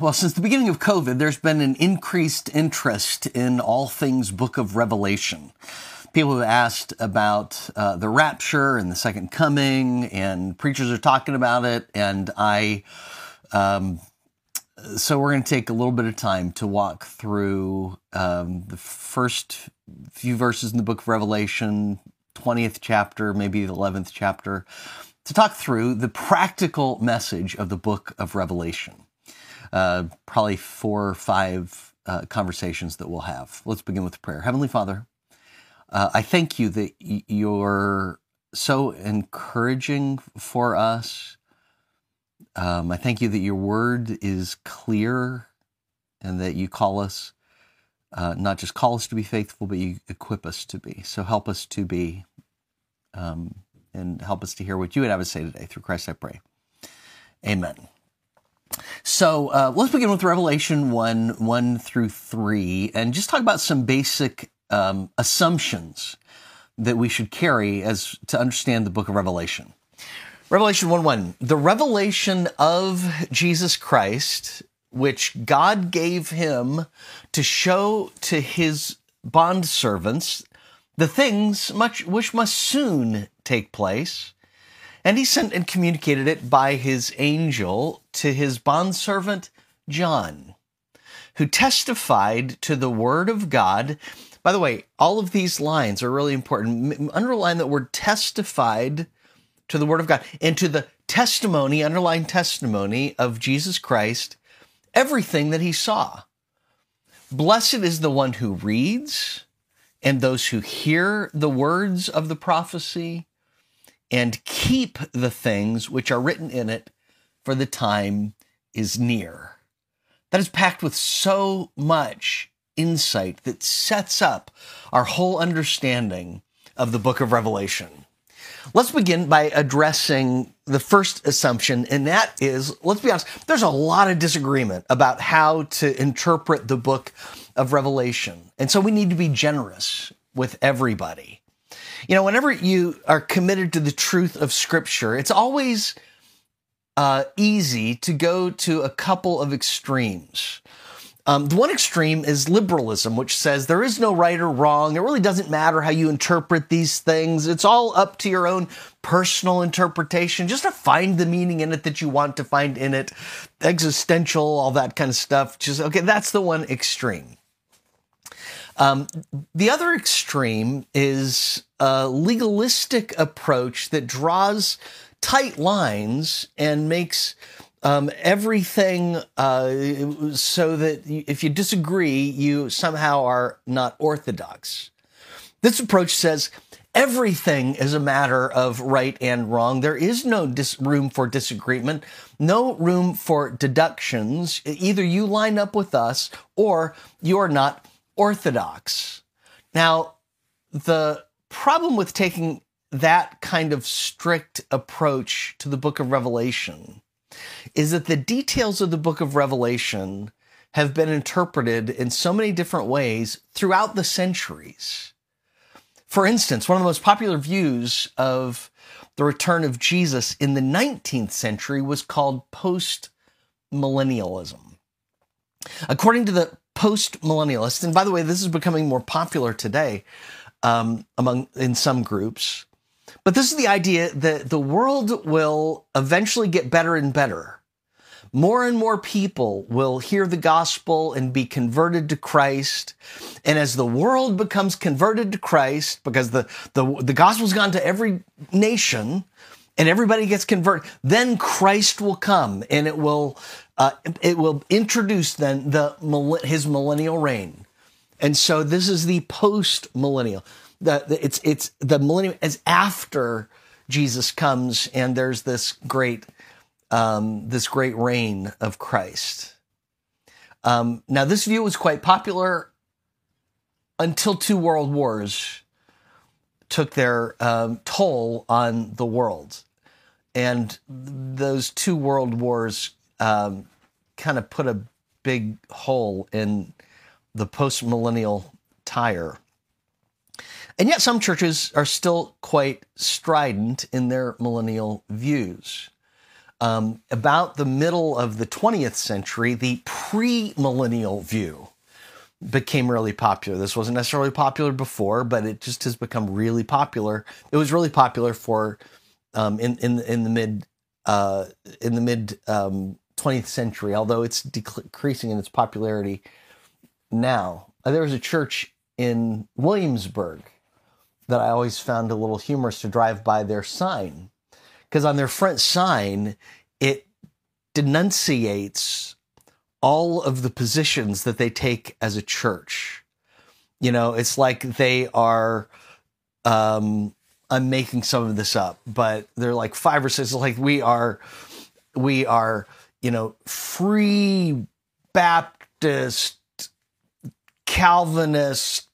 Well, since the beginning of COVID, there's been an increased interest in all things Book of Revelation. People have asked about uh, the rapture and the second coming, and preachers are talking about it. And I, um, so we're going to take a little bit of time to walk through um, the first few verses in the Book of Revelation, 20th chapter, maybe the 11th chapter, to talk through the practical message of the Book of Revelation uh, probably four or five uh, conversations that we'll have. Let's begin with prayer. Heavenly Father, uh, I thank you that you're so encouraging for us. Um, I thank you that your word is clear and that you call us, uh, not just call us to be faithful, but you equip us to be. So help us to be um, and help us to hear what you would have to say today. Through Christ I pray. Amen. So uh, let's begin with Revelation 1 1 through 3 and just talk about some basic um, assumptions that we should carry as to understand the book of Revelation. Revelation 1 1, the revelation of Jesus Christ, which God gave him to show to his bondservants the things much which must soon take place and he sent and communicated it by his angel to his bondservant John, who testified to the word of God. By the way, all of these lines are really important. Underline that word testified to the word of God and to the testimony, underlying testimony of Jesus Christ, everything that he saw. Blessed is the one who reads and those who hear the words of the prophecy and keep the things which are written in it, for the time is near. That is packed with so much insight that sets up our whole understanding of the book of Revelation. Let's begin by addressing the first assumption, and that is let's be honest, there's a lot of disagreement about how to interpret the book of Revelation. And so we need to be generous with everybody. You know, whenever you are committed to the truth of Scripture, it's always uh, easy to go to a couple of extremes. Um, the one extreme is liberalism, which says there is no right or wrong. It really doesn't matter how you interpret these things. It's all up to your own personal interpretation, just to find the meaning in it that you want to find in it, existential, all that kind of stuff. Just, okay, that's the one extreme. Um, the other extreme is a legalistic approach that draws tight lines and makes um, everything uh, so that if you disagree, you somehow are not orthodox. This approach says everything is a matter of right and wrong. There is no dis- room for disagreement, no room for deductions. Either you line up with us or you are not orthodox. Now, the problem with taking that kind of strict approach to the book of Revelation is that the details of the book of Revelation have been interpreted in so many different ways throughout the centuries. For instance, one of the most popular views of the return of Jesus in the 19th century was called post millennialism. According to the post millennialists, and by the way, this is becoming more popular today um, among in some groups. But this is the idea that the world will eventually get better and better. More and more people will hear the gospel and be converted to Christ. And as the world becomes converted to Christ, because the, the, the gospel's gone to every nation and everybody gets converted, then Christ will come and it will uh, it will introduce then the his millennial reign, and so this is the post millennial. The, the, it's it's the millennium as after Jesus comes, and there's this great um, this great reign of Christ. Um, now, this view was quite popular until two world wars took their um, toll on the world. And those two world wars um, kind of put a big hole in the post millennial tire. And yet, some churches are still quite strident in their millennial views. um, about the middle of the 20th century, the premillennial view became really popular. This wasn't necessarily popular before, but it just has become really popular. It was really popular for um, in in in the mid uh, in the mid um, 20th century, although it's decreasing in its popularity now. Uh, there was a church in Williamsburg that I always found a little humorous to drive by their sign because on their front sign it denunciates all of the positions that they take as a church. You know, it's like they are um I'm making some of this up, but they're like five or six like we are we are, you know, free Baptist Calvinist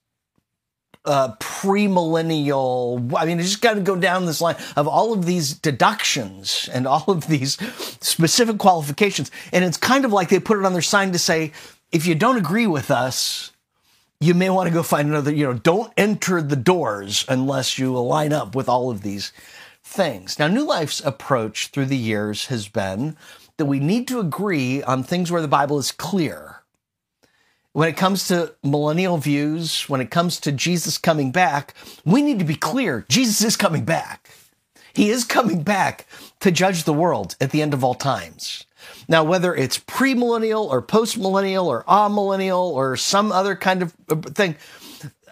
uh, premillennial. I mean, you just got to go down this line of all of these deductions and all of these specific qualifications. And it's kind of like they put it on their sign to say, if you don't agree with us, you may want to go find another, you know, don't enter the doors unless you line up with all of these things. Now, New Life's approach through the years has been that we need to agree on things where the Bible is clear when it comes to millennial views, when it comes to Jesus coming back, we need to be clear. Jesus is coming back. He is coming back to judge the world at the end of all times. Now, whether it's premillennial or postmillennial or amillennial or some other kind of uh, thing,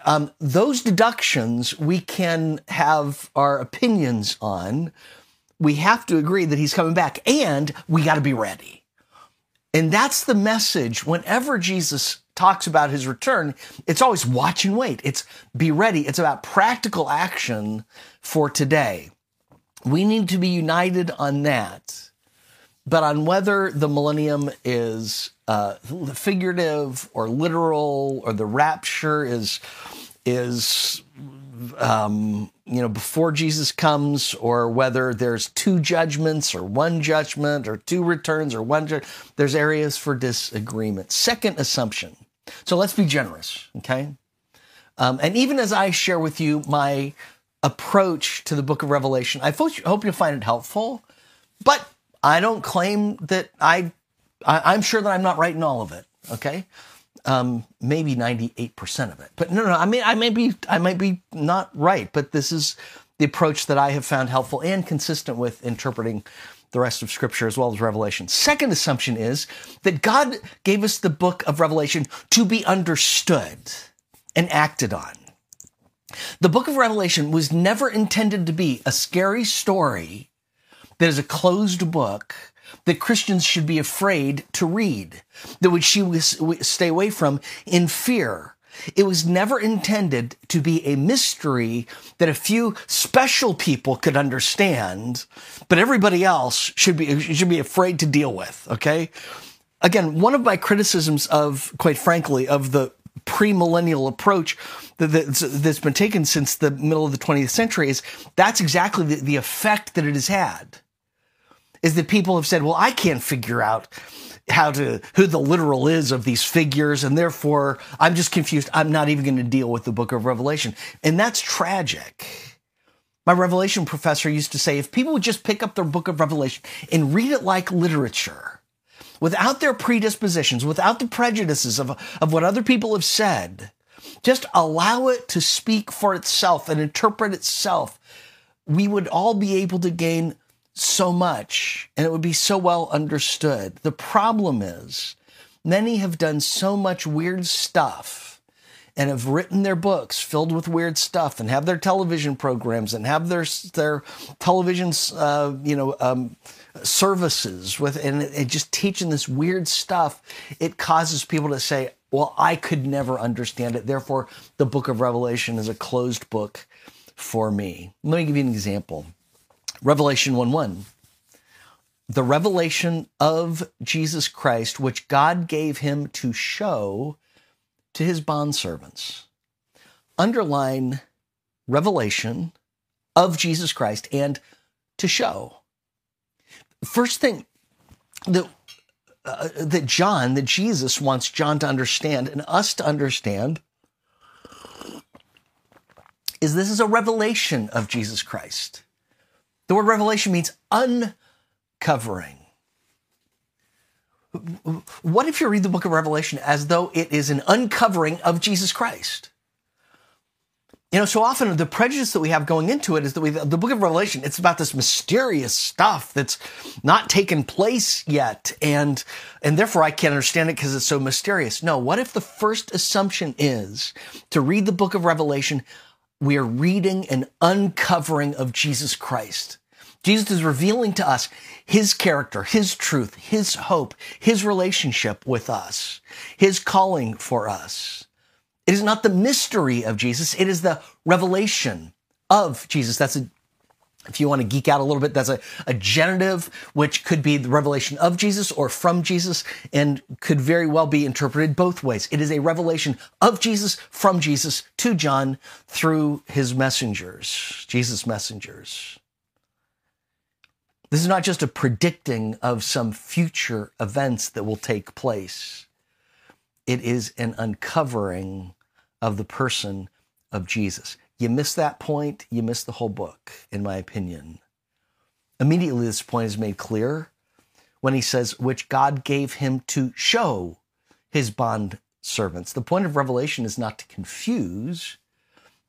um, those deductions we can have our opinions on. We have to agree that he's coming back and we got to be ready. And that's the message whenever Jesus talks about his return, it's always watch and wait. It's be ready. It's about practical action for today. We need to be united on that. But on whether the millennium is uh, figurative or literal, or the rapture is is um, you know before Jesus comes, or whether there's two judgments or one judgment, or two returns or one, ju- there's areas for disagreement. Second assumption so let's be generous, okay? Um, and even as I share with you my approach to the book of Revelation, I hope you'll find it helpful. But I don't claim that I, I am sure that I'm not right in all of it, okay? Um, maybe 98% of it. But no, no, I mean, I may be, I might be not right, but this is the approach that I have found helpful and consistent with interpreting the rest of Scripture as well as Revelation. Second assumption is that God gave us the book of Revelation to be understood and acted on. The book of Revelation was never intended to be a scary story that is a closed book that Christians should be afraid to read, that which should stay away from in fear it was never intended to be a mystery that a few special people could understand, but everybody else should be, should be afraid to deal with. Okay. Again, one of my criticisms of, quite frankly, of the premillennial approach that's been taken since the middle of the 20th century is that's exactly the, the effect that it has had. Is that people have said, well, I can't figure out how to who the literal is of these figures and therefore I'm just confused. I'm not even going to deal with the book of Revelation. And that's tragic. My Revelation professor used to say if people would just pick up their book of Revelation and read it like literature, without their predispositions, without the prejudices of, of what other people have said, just allow it to speak for itself and interpret itself, we would all be able to gain so much and it would be so well understood. The problem is many have done so much weird stuff and have written their books filled with weird stuff and have their television programs and have their their television uh, you know um, services with and, and just teaching this weird stuff it causes people to say well i could never understand it. Therefore the book of revelation is a closed book for me. Let me give you an example Revelation 1 1. The revelation of Jesus Christ, which God gave him to show to his bondservants. Underline revelation of Jesus Christ and to show. First thing that uh, that John, that Jesus wants John to understand and us to understand is this is a revelation of Jesus Christ. The word revelation means uncovering. What if you read the book of Revelation as though it is an uncovering of Jesus Christ? You know, so often the prejudice that we have going into it is that we, the book of Revelation, it's about this mysterious stuff that's not taken place yet. And, and therefore I can't understand it because it's so mysterious. No, what if the first assumption is to read the book of Revelation, we are reading an uncovering of Jesus Christ. Jesus is revealing to us his character, his truth, his hope, his relationship with us, his calling for us. It is not the mystery of Jesus, it is the revelation of Jesus. That's a if you want to geek out a little bit, that's a, a genitive, which could be the revelation of Jesus or from Jesus and could very well be interpreted both ways. It is a revelation of Jesus from Jesus to John through his messengers, Jesus' messengers. This is not just a predicting of some future events that will take place. It is an uncovering of the person of Jesus. You miss that point, you miss the whole book, in my opinion. Immediately, this point is made clear when he says, which God gave him to show his bond servants. The point of Revelation is not to confuse,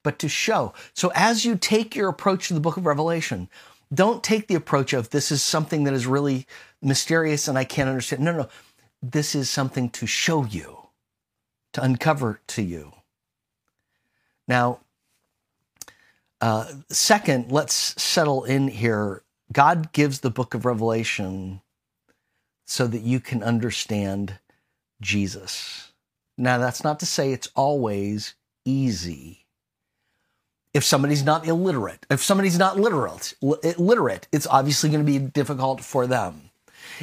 but to show. So as you take your approach to the book of Revelation, don't take the approach of this is something that is really mysterious and I can't understand. No, no, this is something to show you, to uncover to you. Now, uh, second, let's settle in here. God gives the book of Revelation so that you can understand Jesus. Now, that's not to say it's always easy. If somebody's not illiterate, if somebody's not literate, literate, it's obviously going to be difficult for them.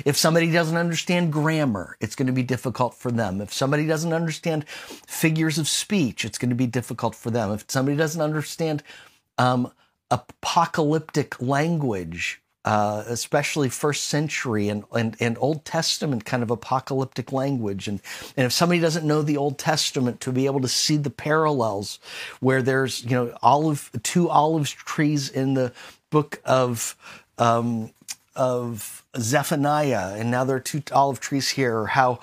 If somebody doesn't understand grammar, it's going to be difficult for them. If somebody doesn't understand figures of speech, it's going to be difficult for them. If somebody doesn't understand um, apocalyptic language, uh, especially first century and, and, and Old Testament kind of apocalyptic language. And, and if somebody doesn't know the Old Testament to be able to see the parallels where there's, you know, olive, two olive trees in the book of, um, of Zephaniah, and now there are two olive trees here, how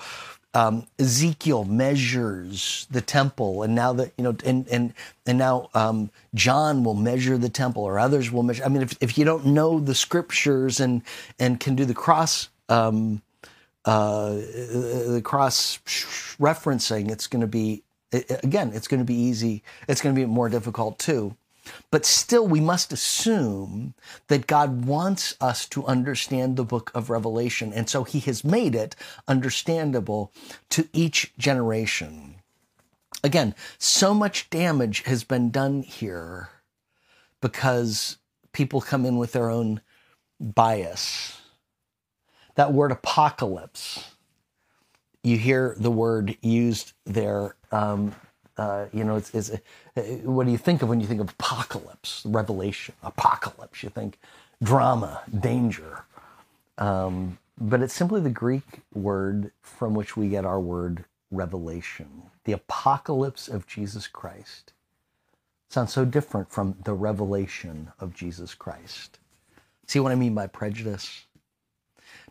um, Ezekiel measures the temple, and now that you know, and and and now um, John will measure the temple, or others will measure. I mean, if if you don't know the scriptures and and can do the cross. Um, uh, the cross referencing, it's going to be again, it's going to be easy. It's going to be more difficult too. But still, we must assume that God wants us to understand the book of Revelation. And so he has made it understandable to each generation. Again, so much damage has been done here because people come in with their own bias. That word apocalypse, you hear the word used there um, uh, you know, it's, it's what do you think of when you think of apocalypse, revelation, apocalypse? You think drama, danger. Um, but it's simply the Greek word from which we get our word revelation. The apocalypse of Jesus Christ sounds so different from the revelation of Jesus Christ. See what I mean by prejudice?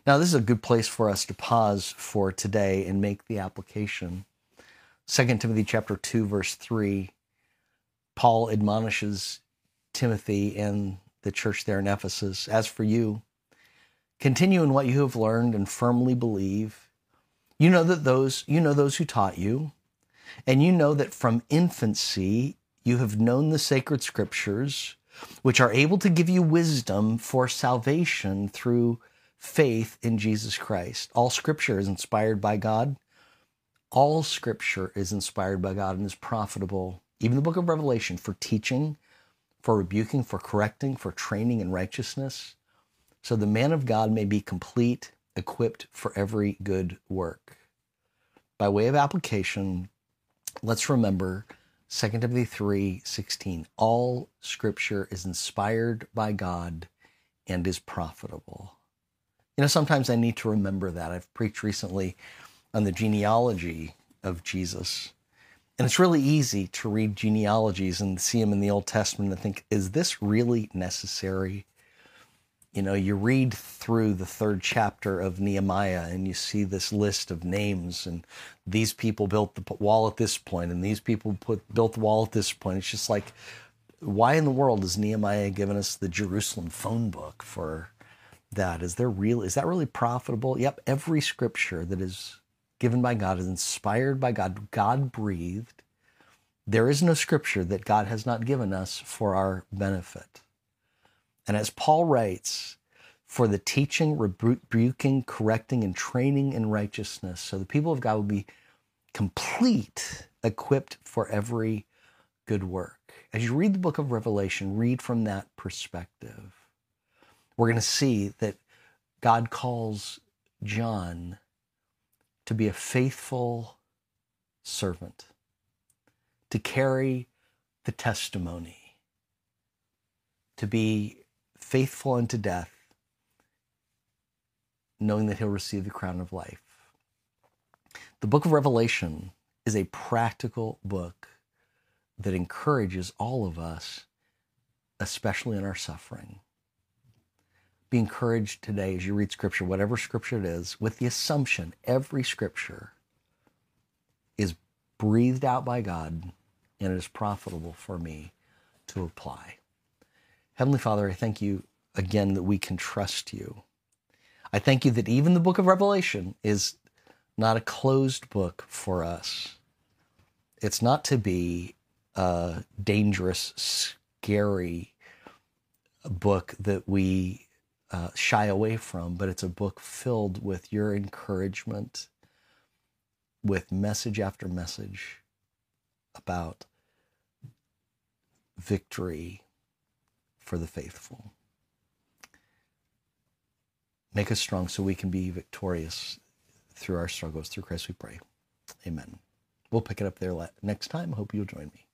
Now, this is a good place for us to pause for today and make the application. 2 Timothy chapter 2 verse 3 Paul admonishes Timothy and the church there in Ephesus as for you continue in what you have learned and firmly believe. You know that those you know those who taught you and you know that from infancy you have known the sacred scriptures which are able to give you wisdom for salvation through faith in Jesus Christ. All scripture is inspired by God. All scripture is inspired by God and is profitable, even the book of Revelation, for teaching, for rebuking, for correcting, for training in righteousness, so the man of God may be complete, equipped for every good work. By way of application, let's remember 2 Timothy 3 16. All scripture is inspired by God and is profitable. You know, sometimes I need to remember that. I've preached recently on the genealogy of Jesus. And it's really easy to read genealogies and see them in the Old Testament and think, is this really necessary? you know, you read through the third chapter of Nehemiah and you see this list of names, and these people built the wall at this point, and these people put built the wall at this point. It's just like, why in the world is Nehemiah giving us the Jerusalem phone book for that? Is there real? Is that really profitable? Yep. Every scripture that is given by God is inspired by God, God breathed. There is no scripture that God has not given us for our benefit. And as Paul writes, for the teaching, rebuking, correcting, and training in righteousness, so the people of God will be complete, equipped for every good work. As you read the book of Revelation, read from that perspective. We're going to see that God calls John to be a faithful servant, to carry the testimony, to be faithful unto death, knowing that he'll receive the crown of life. The book of Revelation is a practical book that encourages all of us, especially in our suffering. Be encouraged today as you read Scripture, whatever Scripture it is, with the assumption every Scripture is breathed out by God and it is profitable for me to apply. Heavenly Father, I thank you again that we can trust you. I thank you that even the book of Revelation is not a closed book for us. It's not to be a dangerous, scary book that we uh, shy away from, but it's a book filled with your encouragement, with message after message about victory for the faithful. Make us strong so we can be victorious through our struggles. Through Christ we pray. Amen. We'll pick it up there next time. Hope you'll join me.